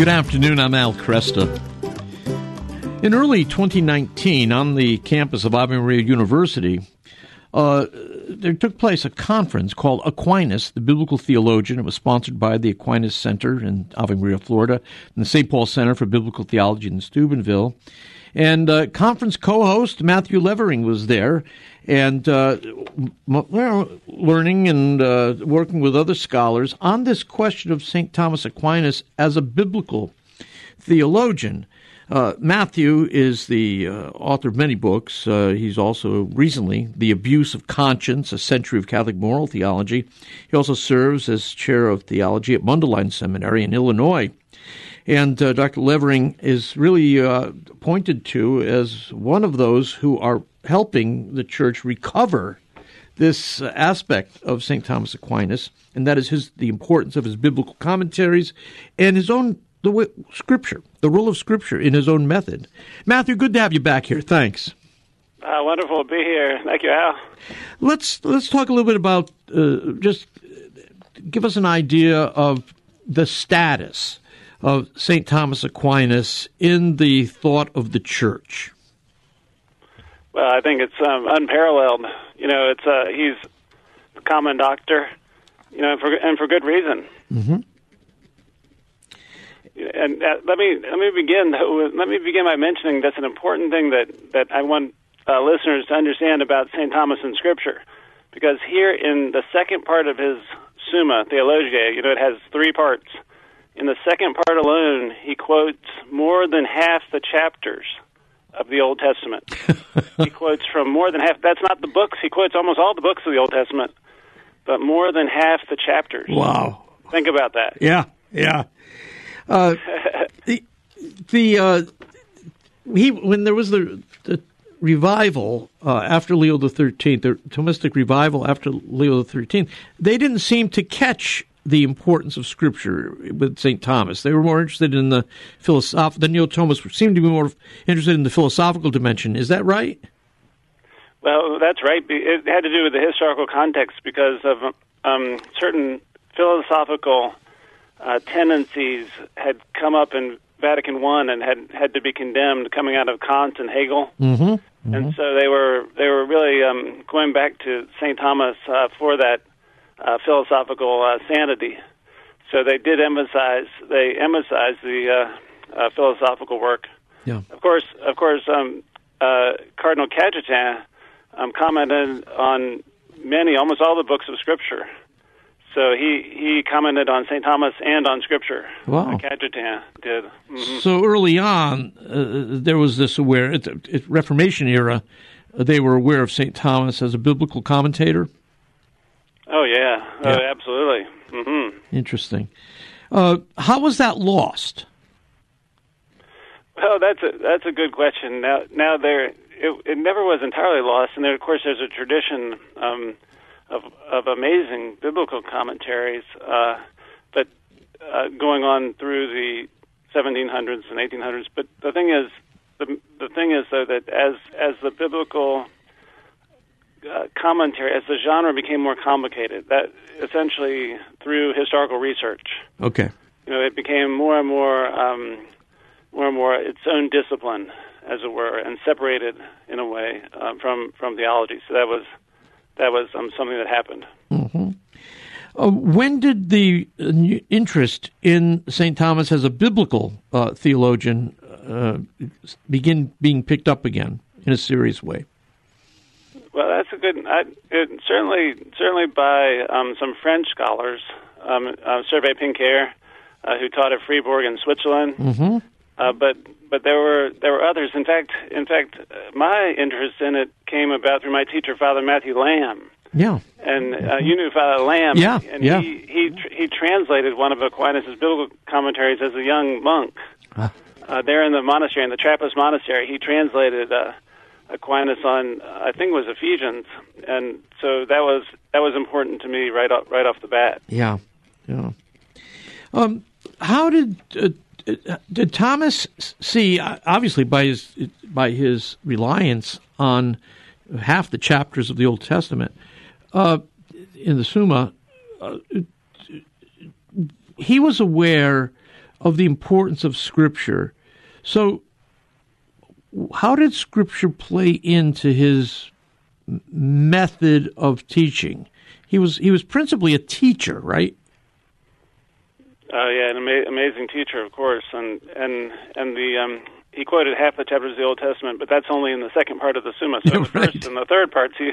Good afternoon. I'm Al Kresta. In early 2019, on the campus of Ave Maria University, uh, there took place a conference called Aquinas, the biblical theologian. It was sponsored by the Aquinas Center in Ave Maria, Florida, and the St. Paul Center for Biblical Theology in Steubenville. And uh, conference co-host Matthew Levering was there, and uh, learning and uh, working with other scholars on this question of St. Thomas Aquinas as a biblical theologian. Uh, Matthew is the uh, author of many books. Uh, he's also recently The Abuse of Conscience, A Century of Catholic Moral Theology. He also serves as chair of theology at Mundelein Seminary in Illinois. And uh, Dr. Levering is really uh, pointed to as one of those who are helping the church recover this uh, aspect of St. Thomas Aquinas, and that is his the importance of his biblical commentaries and his own the way, scripture, the role of scripture in his own method. Matthew, good to have you back here. Thanks. Uh, wonderful to be here. Thank you, Al. Let's let's talk a little bit about uh, just give us an idea of the status of St. Thomas Aquinas in the thought of the church? Well, I think it's um, unparalleled. You know, it's uh, he's a common doctor, you know, and for and for good reason. Mm-hmm. And uh, let me let me begin let me begin by mentioning that's an important thing that that I want uh, listeners to understand about St. Thomas in Scripture, because here in the second part of his Summa Theologiae, you know, it has three parts. In the second part alone, he quotes more than half the chapters of the Old Testament. he quotes from more than half. That's not the books. He quotes almost all the books of the Old Testament, but more than half the chapters. Wow. Think about that. Yeah, yeah. Uh, the the uh, he when there was the, the revival uh, after Leo the Thirteenth, the Thomistic revival after Leo the Thirteenth, they didn't seem to catch the importance of Scripture with St. Thomas. They were more interested in the philosophical, the Neo-Thomists seemed to be more interested in the philosophical dimension. Is that right? Well, that's right. It had to do with the historical context because of um, certain philosophical uh, tendencies had come up in Vatican I and had had to be condemned, coming out of Kant and Hegel. Mm-hmm. Mm-hmm. And so they were they were really um, going back to St. Thomas uh, for that uh, philosophical uh, sanity. So they did emphasize they emphasized the uh, uh, philosophical work. Yeah. Of course, of course, um, uh, Cardinal Cajetan um, commented on many, almost all the books of Scripture. So he, he commented on St. Thomas and on Scripture. Wow. Cajetan did. Mm-hmm. So early on, uh, there was this aware, at the Reformation era, they were aware of St. Thomas as a biblical commentator. Oh yeah, oh, yeah. Oh, absolutely. Mm-hmm. Interesting. Uh, how was that lost? Well, that's a that's a good question. Now, now there, it, it never was entirely lost, and there, of course, there's a tradition um, of of amazing biblical commentaries, uh, but uh, going on through the 1700s and 1800s. But the thing is, the the thing is though that as as the biblical uh, commentary as the genre became more complicated. That essentially through historical research. Okay. You know, it became more and more, um, more and more its own discipline, as it were, and separated in a way uh, from from theology. So that was that was um, something that happened. Mm-hmm. Uh, when did the uh, interest in St. Thomas as a biblical uh, theologian uh, begin being picked up again in a serious way? Well, that's a good. I, it, certainly, certainly by um, some French scholars, um, uh, Servais Pinckaers, uh, who taught at Fribourg in Switzerland. Mm-hmm. Uh, but but there were there were others. In fact, in fact, my interest in it came about through my teacher, Father Matthew Lamb. Yeah. And uh, you knew Father Lamb. Yeah. And yeah. he he tr- he translated one of Aquinas' biblical commentaries as a young monk. Ah. Uh, there in the monastery, in the Trappist monastery, he translated. Uh, Aquinas on I think it was Ephesians, and so that was that was important to me right off right off the bat. Yeah, yeah. Um, how did uh, did Thomas see? Obviously, by his by his reliance on half the chapters of the Old Testament uh, in the Summa, uh, he was aware of the importance of Scripture. So, how did Scripture play into his method of teaching? He was he was principally a teacher, right? Oh yeah, an ama- amazing teacher, of course, and and and the um, he quoted half the chapters of the Old Testament, but that's only in the second part of the Summa. So Yeah, the first right. and the third parts, he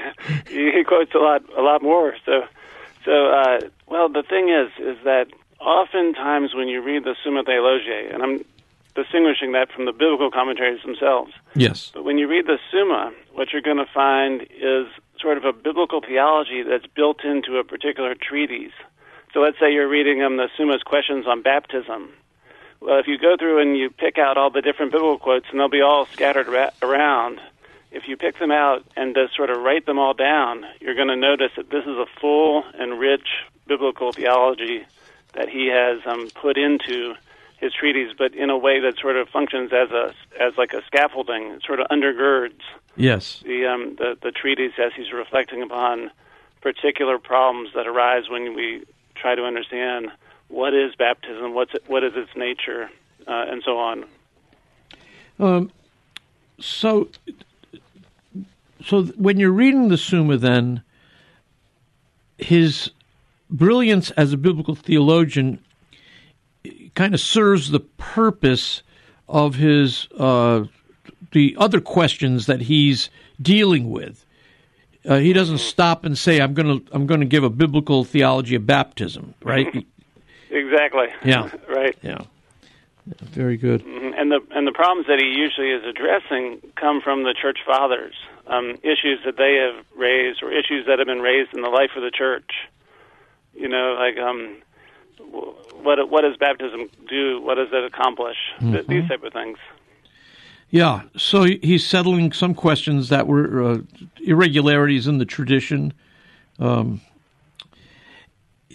he, he quotes a lot a lot more. So so uh, well, the thing is is that oftentimes when you read the Summa Theologiae, and I'm distinguishing that from the biblical commentaries themselves, Yes. but when you read the Summa, what you're going to find is sort of a biblical theology that's built into a particular treatise. So let's say you're reading um, the Summa's questions on baptism. Well, if you go through and you pick out all the different biblical quotes, and they'll be all scattered ra- around, if you pick them out and just sort of write them all down, you're going to notice that this is a full and rich biblical theology that he has um, put into his treatise, but in a way that sort of functions as a as like a scaffolding. It sort of undergirds Yes. the um, the, the treatise as he's reflecting upon particular problems that arise when we try to understand what is baptism, what's it, what is its nature, uh, and so on. Um, so, so when you're reading the Summa, then his brilliance as a biblical theologian kind of serves the purpose of his uh, the other questions that he's dealing with. Uh, he doesn't stop and say, "I'm going to I'm going to give a biblical theology of baptism," right? Exactly. Yeah. right. yeah. Very good. Mhm. And the and the problems that he usually is addressing come from the church fathers, um, issues that they have raised or issues that have been raised in the life of the church. You know, like um, what what does baptism do? What does it accomplish? Th- These type of things. Yeah, so he's settling some questions that were uh, irregularities in the tradition. Um,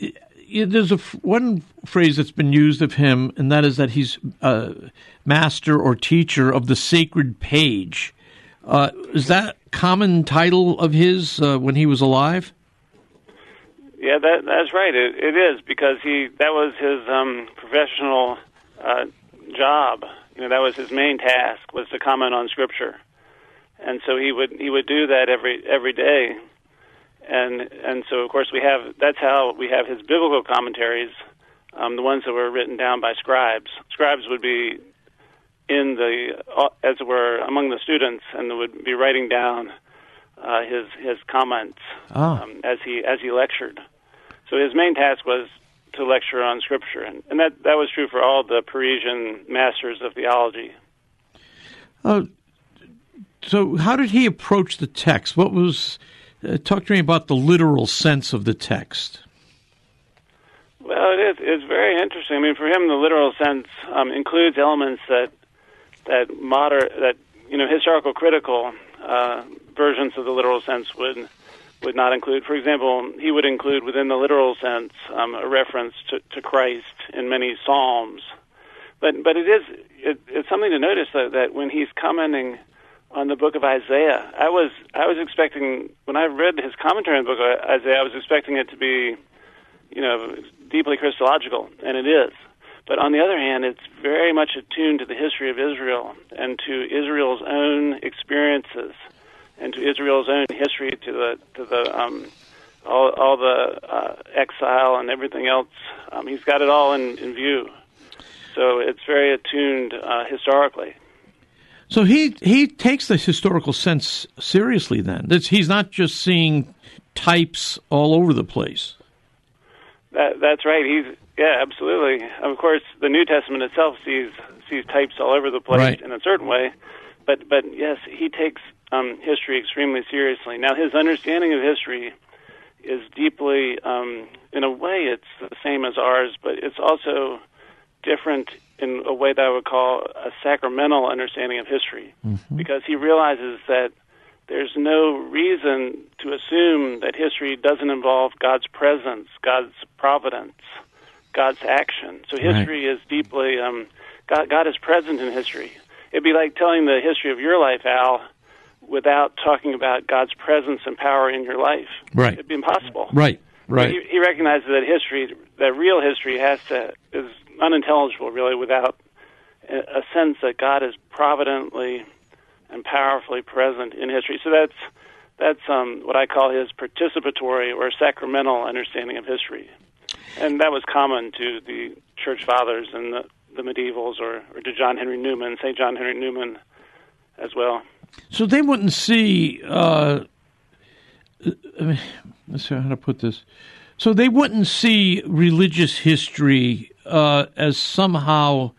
i- i- there's a f- one phrase that's been used of him, and that is that he's uh, master or teacher of the sacred page. Uh, is that common title of his uh, when he was alive? Yeah, that that's right. It, it is because he that was his um, professional uh, job. You know, that was his main task was to comment on scripture, and so he would he would do that every every day, and and so of course we have that's how we have his biblical commentaries, um, the ones that were written down by scribes. Scribes would be in the uh, as it were among the students and would be writing down uh, his his comments Ah, um, as he as he lectured. So his main task was to lecture on scripture, and, and that that was true for all the Parisian masters of theology. uh, so how did he approach the text? What was uh, talk to me about the literal sense of the text? Well, it is it's very interesting. I mean, for him, the literal sense um, includes elements that that moder that you know historical critical uh, versions of the literal sense would would not include. For example, he would include within the literal sense um, a reference to, to Christ in many psalms. But but it is it, it's something to notice that, that when he's commenting on the book of Isaiah, I was I was expecting when I read his commentary on the book of Isaiah, I was expecting it to be you know deeply Christological, and it is. But on the other hand, it's very much attuned to the history of Israel and to Israel's own experiences and to Israel's own history, to the to the um, all, all the uh, exile and everything else. Um, he's got it all in, in view. So it's very attuned uh, historically. So he he takes the historical sense seriously. Then It's, he's not just seeing types all over the place. That, that's right. He's yeah, absolutely. Of course, the New Testament itself sees sees types all over the place Right. in a certain way, but but yes, he takes um, history extremely seriously. Now, his understanding of history is deeply, um, in a way, it's the same as ours, but it's also different in a way that I would call a sacramental understanding of history, because he realizes that there's no reason to assume that history doesn't involve God's presence, God's providence, God's action. So Right. history is deeply um, God. God is present in history. It'd be like telling the history of your life, Al, without talking about God's presence and power in your life. Right. It'd be impossible. Right. Right. He, he recognizes that history, that real history, has to is unintelligible, really, without a sense that God is providently and powerfully present in history. So that's that's um, what I call his participatory or sacramental understanding of history, and that was common to the church fathers and the, the medievals, or, or to John Henry Newman, St. John Henry Newman, as well. So they wouldn't see. Uh, let's see how to put this. So they wouldn't see religious history uh, as somehow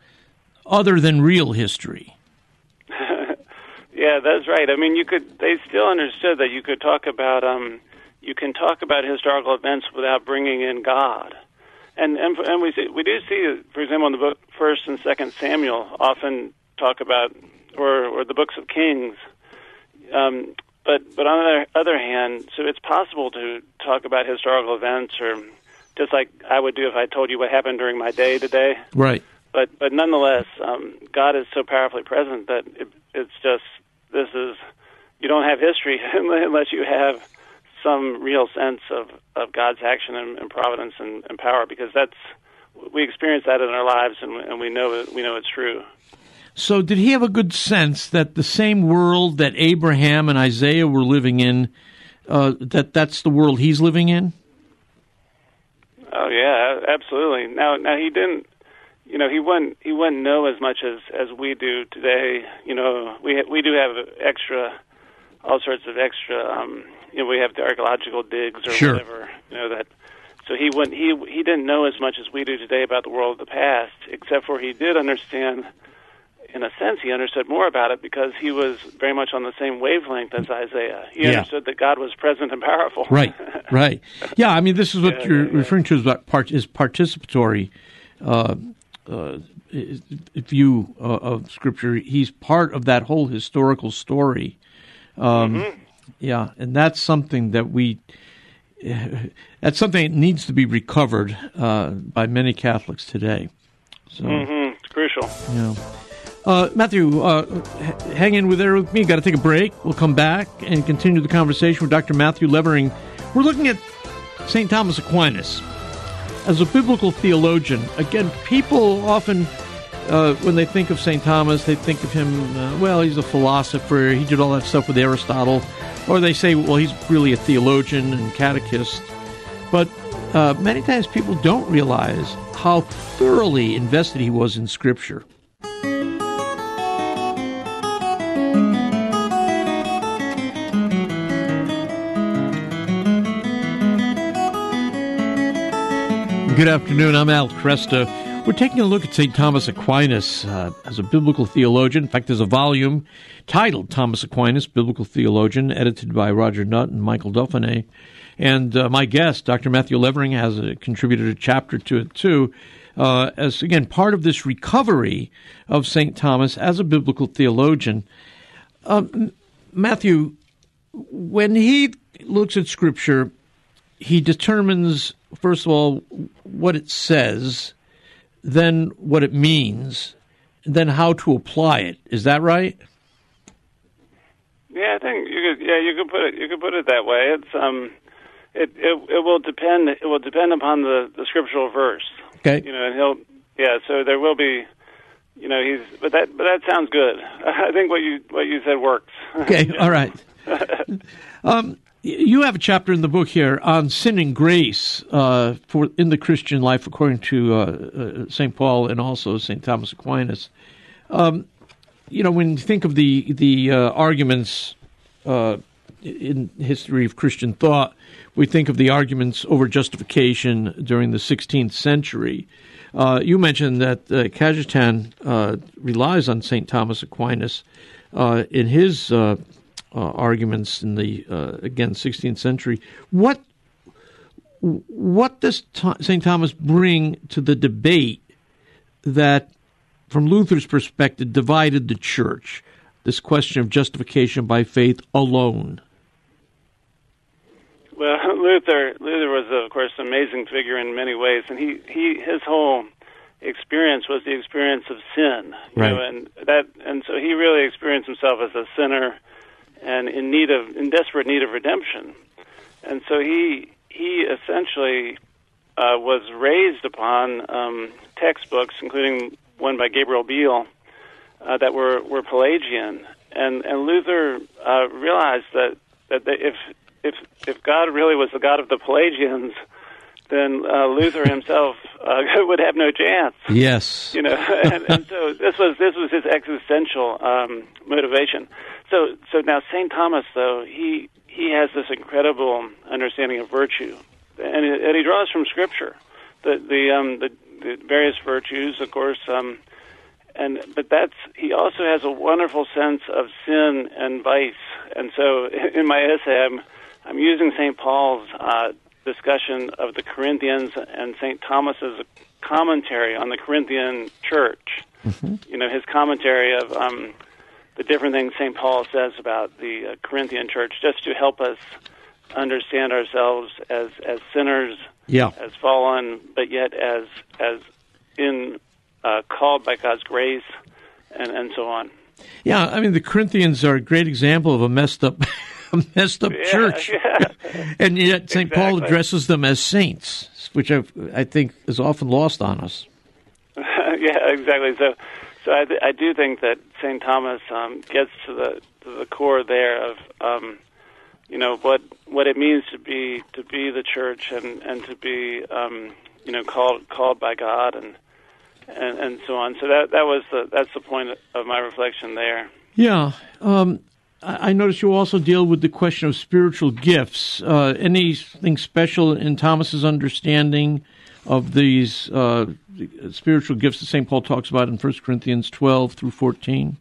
other than real history. yeah, that's right. I mean, you could. They still understood that you could talk about. Um, you can talk about historical events without bringing in God, and and and we see, we do see, for example, in the book First and Second Samuel, often talk about, or or the books of Kings. Um, but but on the other hand, so it's possible to talk about historical events, or just like I would do if I told you what happened during my day today. Right. But but nonetheless, um, God is so powerfully present that it, it's just this is you don't have history unless you have some real sense of, of God's action and, and providence and, and power because that's we experience that in our lives and, and we know it, we know it's true. So, did he have a good sense that the same world that Abraham and Isaiah were living in, uh, that that's the world he's living in? Oh yeah, absolutely. Now, now he didn't. You know, he wouldn't. He wouldn't know as much as as we do today. You know, we we do have extra, all sorts of extra. Um, you know, we have the archaeological digs or sure. whatever. You know that. So he wouldn't. He he didn't know as much as we do today about the world of the past, except for he did understand in a sense, he understood more about it because he was very much on the same wavelength as Isaiah. He Yeah. understood that God was present and powerful. Right, right. Yeah, I mean, this is what Yeah, you're yeah, referring to as about part is participatory uh, uh, view uh, of Scripture. He's part of that whole historical story. Um, Mm-hmm. Yeah, and that's something that we. That's something that needs to be recovered uh, by many Catholics today. So, hmm It's crucial. yeah. Uh, Matthew, uh, hang in with there with me. Got to take a break. We'll come back and continue the conversation with Dr. Matthew Levering. We're looking at St. Thomas Aquinas as a biblical theologian. Again, people often, uh, when they think of St. Thomas, they think of him, uh, well, he's a philosopher. He did all that stuff with Aristotle. Or they say, well, he's really a theologian and catechist. But uh, many times people don't realize how thoroughly invested he was in Scripture. Good afternoon. I'm Al Kresta. We're taking a look at St. Thomas Aquinas uh, as a biblical theologian. In fact, there's a volume titled Thomas Aquinas, Biblical Theologian, edited by Roger Nutt and Michael Dauphinais. And uh, my guest, Dr. Matthew Levering, has uh, contributed a chapter to it too, uh, as again part of this recovery of St. Thomas as a biblical theologian. Um, Matthew, when he looks at Scripture, he determines, first of all, what it says, then what it means, then how to apply it. Is that right? Yeah, I think you could. Yeah, you could put it. You could put it that way. It's um, it it, it will depend. It will depend upon the the scriptural verse. Okay. You know, and he'll. Yeah, so there will be. You know, he's. But that. But that sounds good. I think what you what you said works. Okay. All right. Um, you have a chapter in the book here on sin and grace uh, for in the Christian life, according to uh, uh, Saint Paul and also Saint Thomas Aquinas. Um, you know, when you think of the the uh, arguments uh, in history of Christian thought, we think of the arguments over justification during the 16th century. Uh, you mentioned that uh, Cajetan relies on Saint Thomas Aquinas in his arguments in the uh, again 16th century. What what does Saint Thomas bring to the debate that, from Luther's perspective, divided the church? This question of justification by faith alone. Well, Luther Luther was of course an amazing figure in many ways, and he he his whole experience was the experience of sin, you Right. know, and that and so he really experienced himself as a sinner and in need of in desperate need of redemption, and so he he essentially uh, was raised upon um, textbooks, including one by Gabriel Biel, uh, that were, were Pelagian. And, and Luther uh, realized that, that if, if, if God really was the God of the Pelagians, then uh, Luther himself uh, would have no chance. Yes, you know, and, and so this was this was his existential um, motivation. So so now Saint Thomas though he he has this incredible understanding of virtue, and, it, and he draws from Scripture, the the um, the, the various virtues, of course. Um, and but that's he also has a wonderful sense of sin and vice, and so in my essay I'm I'm using St. Paul's uh, discussion of the Corinthians and St. Thomas's commentary on the Corinthian church. Mm-hmm. You know, his commentary of um, the different things St. Paul says about the uh, Corinthian church, just to help us understand ourselves as as sinners, yeah. as fallen, but yet as as in uh, called by God's grace, and and so on. Yeah, I mean the Corinthians are a great example of a messed up a messed up yeah, church. Yeah. and yet St. Exactly. Paul addresses them as saints, which I, I think is often lost on us. yeah, exactly. So, so I, th- I do think that St. Thomas um, gets to the to the core there of um, you know what what it means to be to be the church and and to be um, you know called called by God and and and so on. So that that was the that's the point of my reflection there. Yeah. Um, I notice you also deal with the question of spiritual gifts. Uh, anything special in Thomas's understanding of these uh, spiritual gifts that St. Paul talks about in 1 Corinthians 12 through 14?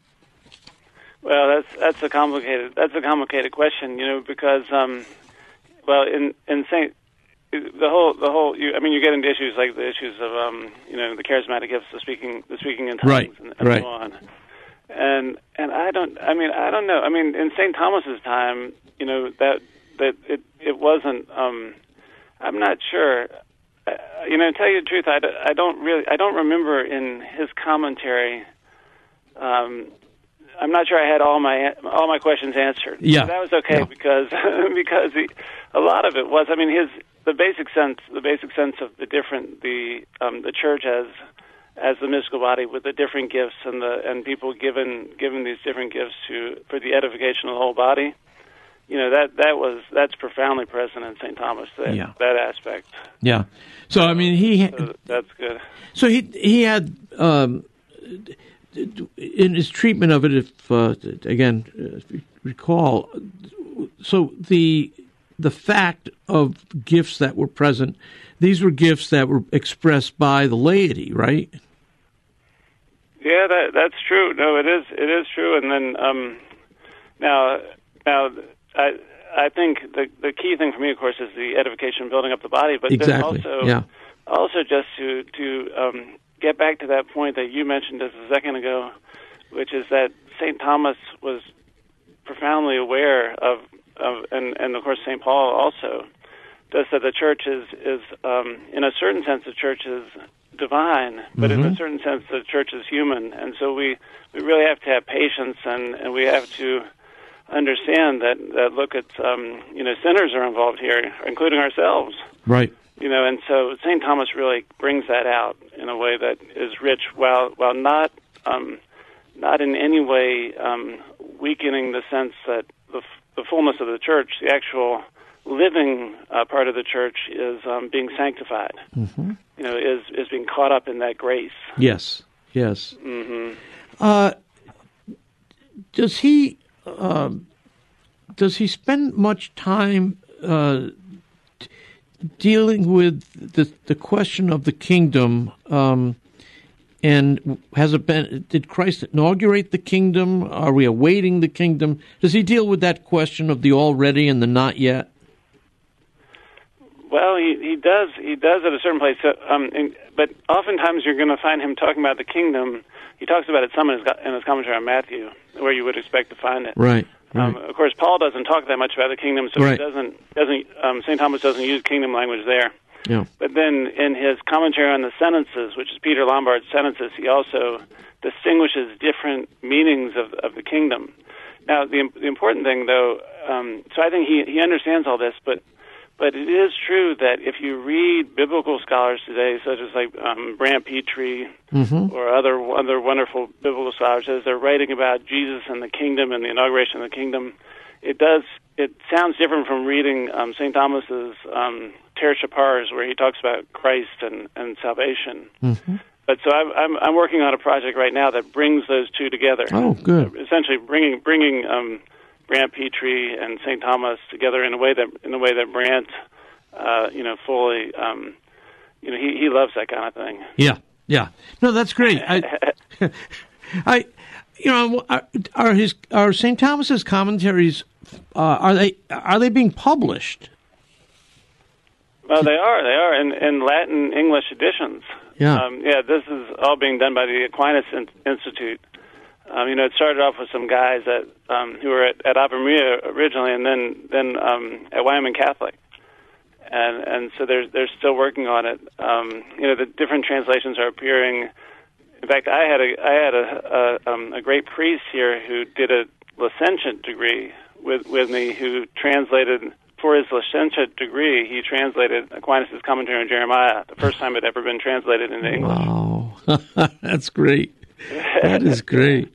Well, that's that's a complicated that's a complicated question, you know, because um, well, in in Saint the whole the whole you, I mean, you get into issues like the issues of um, you know the charismatic gifts, the speaking the speaking in tongues, right, and, and right. so on and and I don't. I mean, I don't know. I mean, in St. Thomas's time, you know that that it it wasn't. Um, I'm not sure. Uh, you know, to tell you the truth, I, I don't really. I don't remember in his commentary. Um, I'm not sure I had all my all my questions answered. Yeah, that was okay yeah. because because he, a lot of it was. I mean, his the basic sense the basic sense of the different the um, the church as as the mystical body with the different gifts and the and people given given these different gifts to for the edification of the whole body. You know that that was that's profoundly present in St. Thomas that Yeah. that aspect. Yeah. So I mean, he So that's good. so he he had um, in his treatment of it. If uh, again, uh, if you recall, so the the fact of gifts that were present, these were gifts that were expressed by the laity, right? Yeah, that that's true. No, it is it is true. And then um, now now I I think the the key thing for me, of course, is the edification, building up the body. But then Exactly. also yeah. also just to to um, get back to that point that you mentioned just a second ago, which is that Saint Thomas was profoundly aware of and and of course Saint Paul also does that the church is is um, in a certain sense the church is divine, but in a certain sense the church is human, and so we we really have to have patience and and we have to understand that that look at um, you know sinners are involved here, including ourselves Right. you know, and so St. Thomas really brings that out in a way that is rich, while while not um, not in any way um, weakening the sense that the, fullness of the church, the actual living uh, part of the church, is um, being sanctified. Mm-hmm. You know, is is being caught up in that grace. Yes. Yes. hmm Uh, does he um, does he spend much time uh, t- dealing with the the question of the kingdom? Um, and has it been? Did Christ inaugurate the kingdom? Are we awaiting the kingdom? Does he deal with that question of the already and the not yet? Well, he he does he does at a certain place, um, and, but oftentimes you're going to find him talking about the kingdom. He talks about it some in his, in his commentary on Matthew, where you would expect to find it. Right. Um, of course, Paul doesn't talk that much about the kingdom, so Right. he doesn't doesn't um, Saint Thomas doesn't use kingdom language there. Yeah. But then in his commentary on the sentences, which is Peter Lombard's sentences, he also distinguishes different meanings of of the kingdom. Now, the the important thing, though, um, so I think he he understands all this, but But it is true that if you read biblical scholars today, such as like um, Brant Pitre Mm-hmm. or other other wonderful biblical scholars, as they're writing about Jesus and the kingdom and the inauguration of the kingdom, it does it sounds different from reading um, St. Thomas's um, Tertia Pars, where he talks about Christ and, and salvation. Mm-hmm. But so I'm, I'm I'm working on a project right now that brings those two together. Oh, good. Essentially, bringing bringing um, Brant Pitre and St. Thomas together in a way that in a way that Brant, uh, you know, fully, um, you know, he he loves that kind of thing. Yeah, yeah. No, that's great. I, I, you know, are, are his are St. Thomas's commentaries uh, are they are they being published? Well, they are. They are in, in Latin English editions. Yeah. Um, yeah, this is all being done by the Aquinas In- Institute. Um, you know, it started off with some guys that um, who were at, at Ave Maria originally, and then then um, at Wyoming Catholic, and and so they're they're still working on it. Um, you know, the different translations are appearing. In fact, I had a I had a a, um, a great priest here who did a licentiate degree with with me, who translated for his licentiate degree. He translated Aquinas' commentary on Jeremiah, the first time it had ever been translated into English. Wow, that's great. That is great.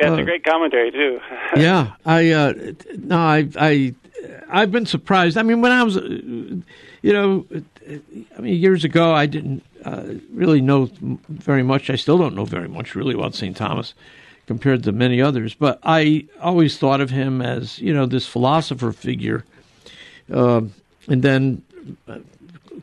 Yeah, it's Uh, a great commentary too. yeah, I uh, no, I I I've been surprised. I mean, when I was, uh, you know, I mean, years ago, I didn't uh, really know very much. I still don't know very much really about St. Thomas compared to many others. But I always thought of him as you know this philosopher figure, and then. uh,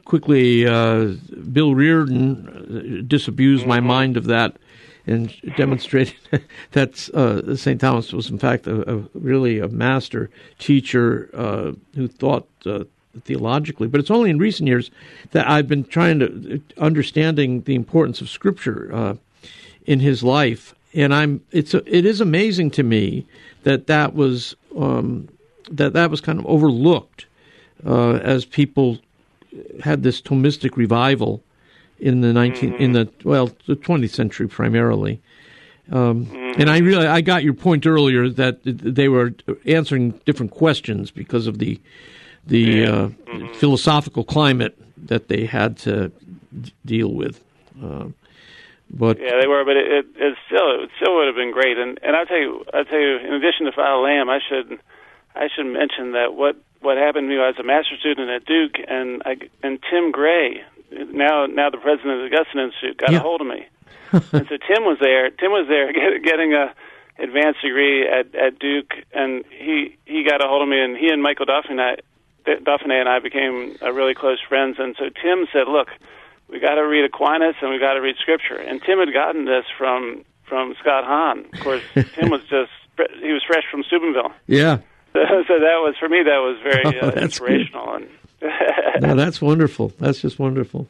Quickly, uh, Bill Reardon uh, disabused my mind of that and demonstrated that uh, St. Thomas was, in fact, a, a really a master teacher uh, who thought uh, theologically. But it's only in recent years that I've been trying to understanding the importance of Scripture uh, in his life, and I'm it's it is amazing to me that that was um, that that was kind of overlooked uh, as people had this Thomistic revival in the 19 in the well the 20th century primarily. Um, and I really I got your point earlier that they were answering different questions because of the the uh, philosophical climate that they had to d- deal with. Uh, but Yeah, they were, but it, it, it still it still would have been great. And and I'll tell you, I'll tell you, in addition to Father Lamb, I should I should mention that what what happened to me, I was a master student at Duke, and I and Tim Gray, now now the president of the Augustine Institute, got Yeah. a hold of me, and so Tim was there. Tim was there get, getting a advanced degree at at Duke, and he he got a hold of me, and he and Michael Dauphinais Dauphinais and I became uh, really close friends. And so Tim said, "Look, we got to read Aquinas and we got to read Scripture." And Tim had gotten this from from Scott Hahn. Of course, Tim was just he was fresh from Steubenville, yeah so, so that was for me that was very Oh, uh, good. inspirational. And no, that's wonderful. That's just wonderful.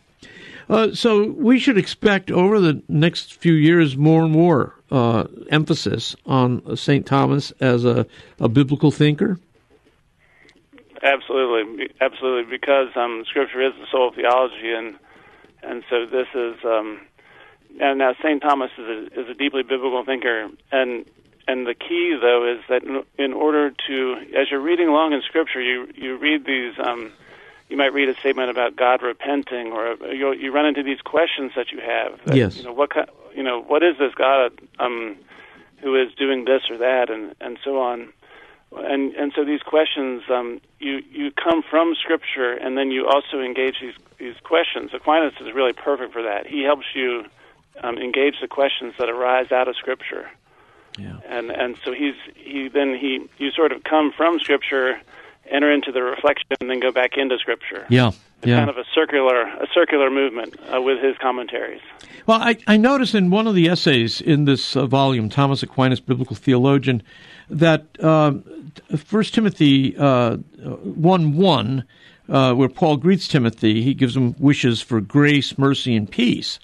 Uh, so we should expect over the next few years more and more uh, emphasis on St. Thomas as a, a biblical thinker. Absolutely, absolutely, because um, Scripture is the soul of theology, and and so this is. Um, and now Saint Thomas is a, is a deeply biblical thinker, and and the key though is that in, order to, as you're reading along in Scripture, you you read these. Um, you might read a statement about God repenting, or you you run into these questions that you have. That, Yes. You know what kind, you know what is this God um, who is doing this or that, and and so on and and so these questions um, you you come from scripture and then you also engage these these questions aquinas is really perfect for that he helps you um, engage the questions that arise out of scripture Yeah. and and so he's he then he you sort of come from scripture enter into the reflection and then go back into scripture Yeah. it's Yeah. kind of a circular a circular movement uh, with his commentaries Well, I, I noticed in one of the essays in this uh, volume, Thomas Aquinas, Biblical Theologian, that um, First Timothy uh, one one, uh, where Paul greets Timothy, he gives him wishes for grace, mercy, and peace.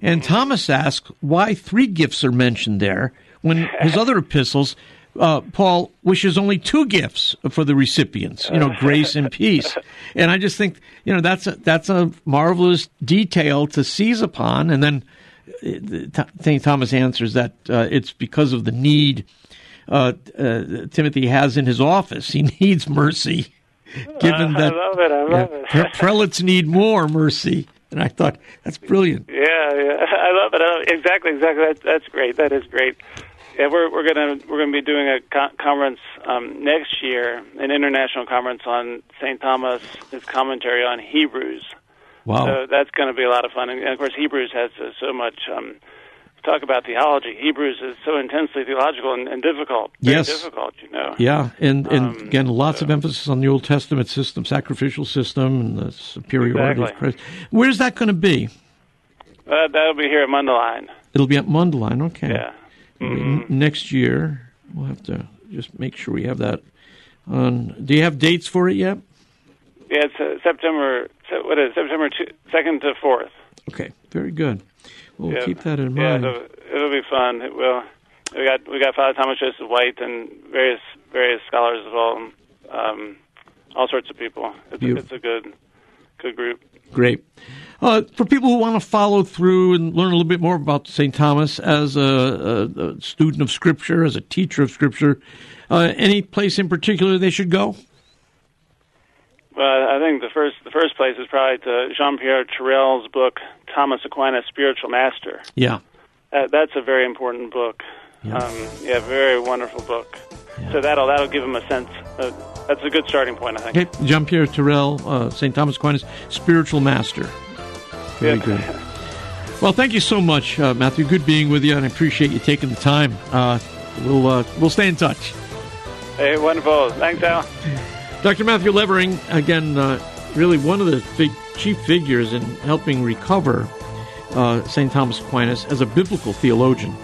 And Thomas asks why three gifts are mentioned there when his other epistles, uh, Paul wishes only two gifts for the recipients, you know, grace and peace. And I just think, you know, that's a, that's a marvelous detail to seize upon. And then uh, St. Thomas answers that uh, it's because of the need uh, uh, Timothy has in his office. He needs mercy given Uh, that love it. Love it. prelates need more mercy. And I thought that's brilliant. Yeah, yeah, I love it. I, exactly, exactly. That, that's great. That is great. Yeah, we're we're gonna we're gonna be doing a co- conference um, next year, an international conference on Saint Thomas, his commentary on Hebrews. Wow. So that's going to be a lot of fun, and of course, Hebrews has uh, so much. Um, talk about theology. Hebrews is so intensely theological and, and difficult. Very Yes. difficult. You know. Yeah, and and Um, again, lots of emphasis on the Old Testament system, sacrificial system, and the superiority of Christ. Where's that going to be? Uh, that'll be here at Mundelein. It'll be at Mundelein. Okay. Yeah. N- Next year, we'll have to just make sure we have that. on. Do you have dates for it yet? Yeah, it's uh, September. What is it, September second to fourth? Okay, very good. We'll Yeah. keep that in Yeah, mind. it'll, it'll be fun. It will. We got we got Father Thomas Joseph White and various various scholars as well. Um, all sorts of people. It's, Beautiful. it's a good good group. Great. Uh, for people who want to follow through and learn a little bit more about St. Thomas as a, a, a student of Scripture, as a teacher of Scripture, uh, any place in particular they should go? Well, I think the first the first place is probably to Jean Pierre Torrell's book Thomas Aquinas, Spiritual Master. Yeah. That's a very important book. Yeah. Um, yeah, very wonderful book. So that'll that'll give him a sense. Of, that's a good starting point, I think. Okay. Jean Pierre Torrell, uh, St. Thomas Aquinas, Spiritual Master. Very Yeah. good. Well, thank you so much, uh, Matthew. Good being with you, and I appreciate you taking the time. Uh, we'll uh, we'll stay in touch. Hey, wonderful. Thanks, Al. Dr. Matthew Levering, again, uh, really one of the fig- chief figures in helping recover uh, St. Thomas Aquinas as a biblical theologian.